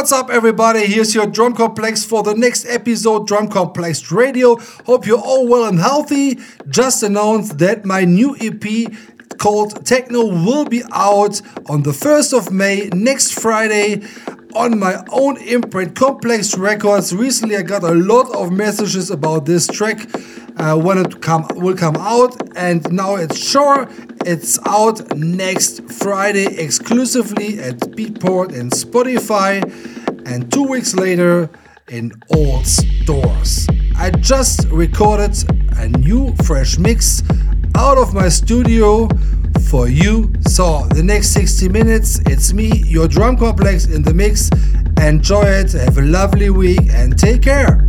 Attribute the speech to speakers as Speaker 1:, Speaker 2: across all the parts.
Speaker 1: What's up, everybody? Here's your Drum Complex for the next episode, Drum Complex Radio. Hope you're all well and healthy. Just announced that my new EP called Techno will be out on the 1st of May, next Friday on my own imprint, Complex Records. Recently, I got a lot of messages about this track uh, when it come will come out, and now it's sure it's out next Friday exclusively at Beatport and Spotify, and two weeks later in all stores. I just recorded a new fresh mix out of my studio for you. So the next 60 minutes, it's me, your drum complex in the mix. Enjoy it, have a lovely week, and take care.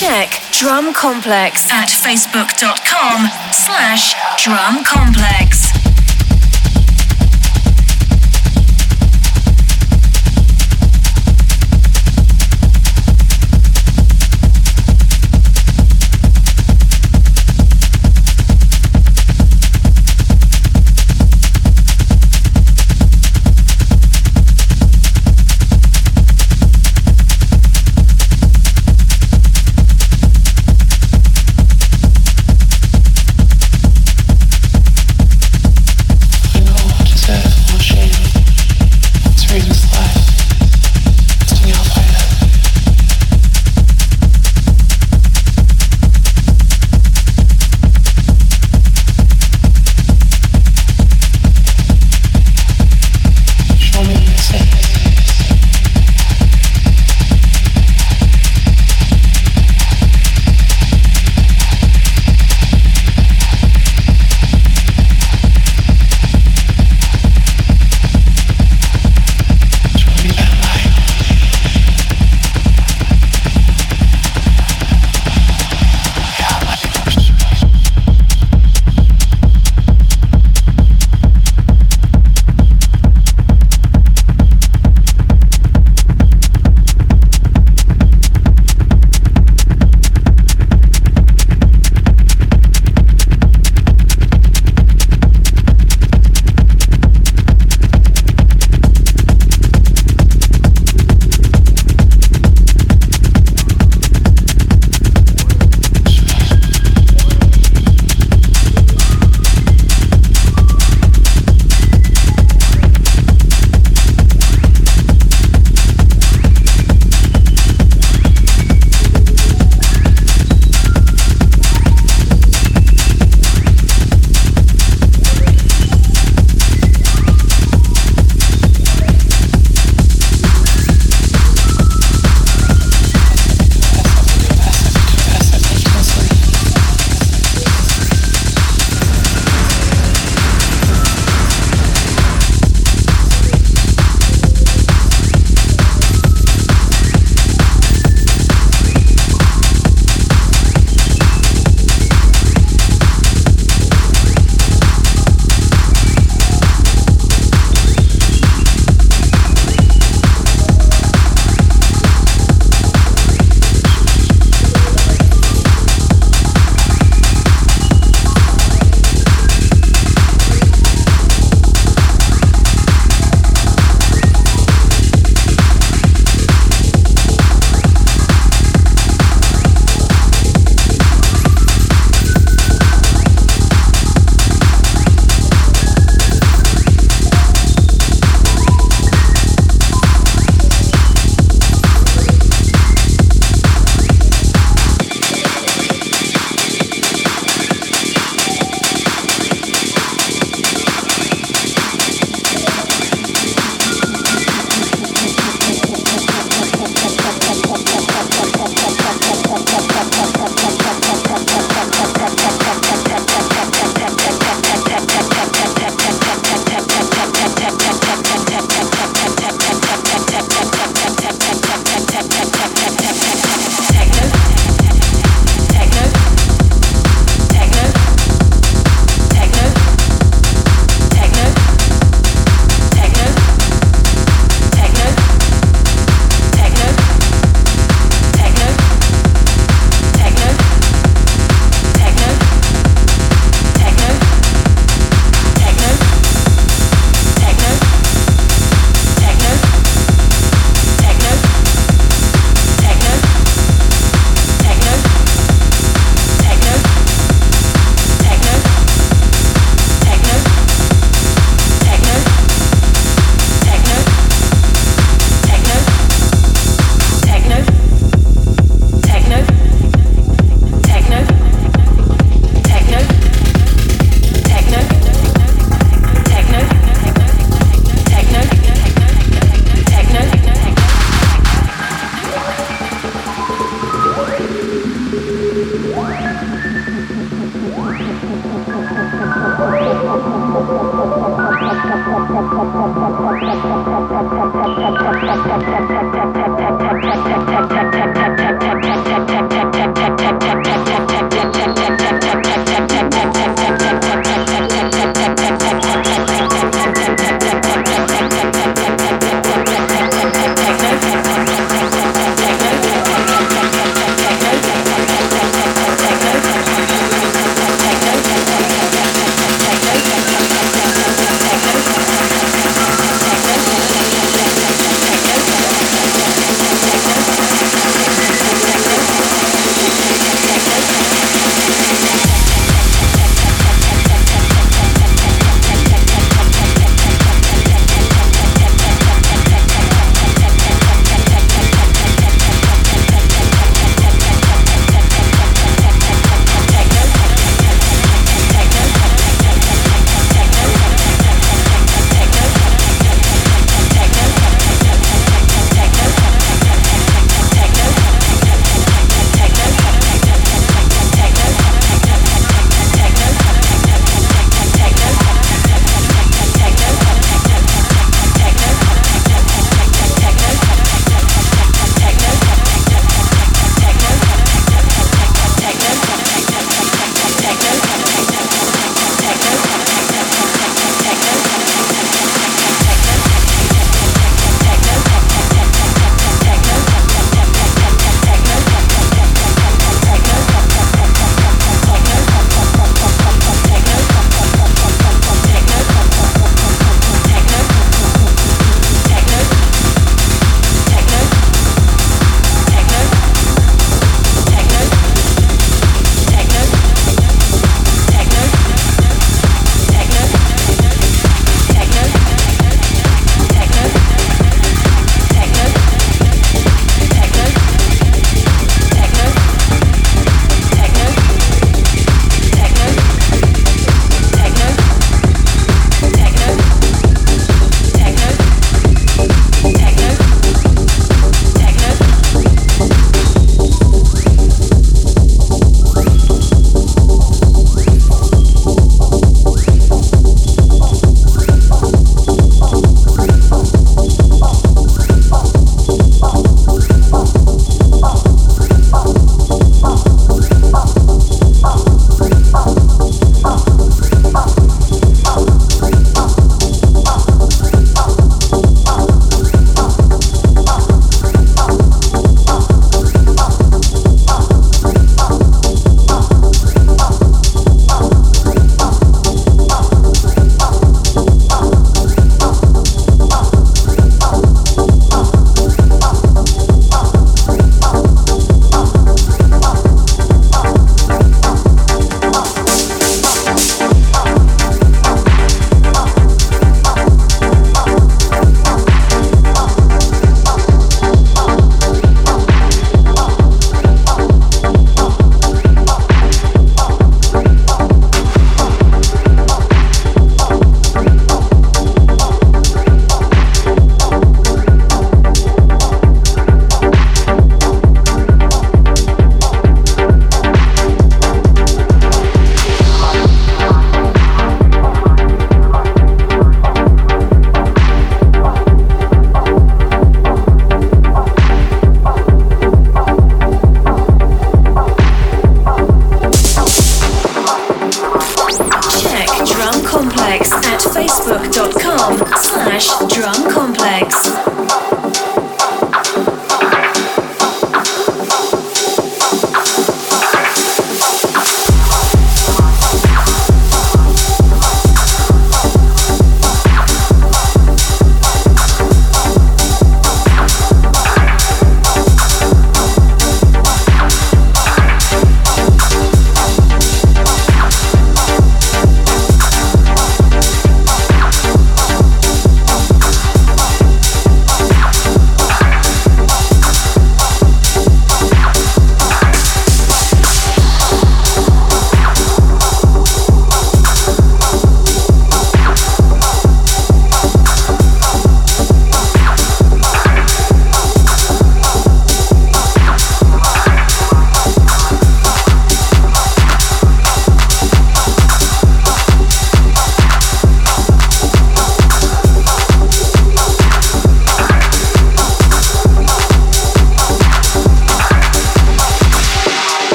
Speaker 2: Check Drum Complex at facebook.com slash Drum Complex.